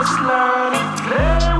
just learn.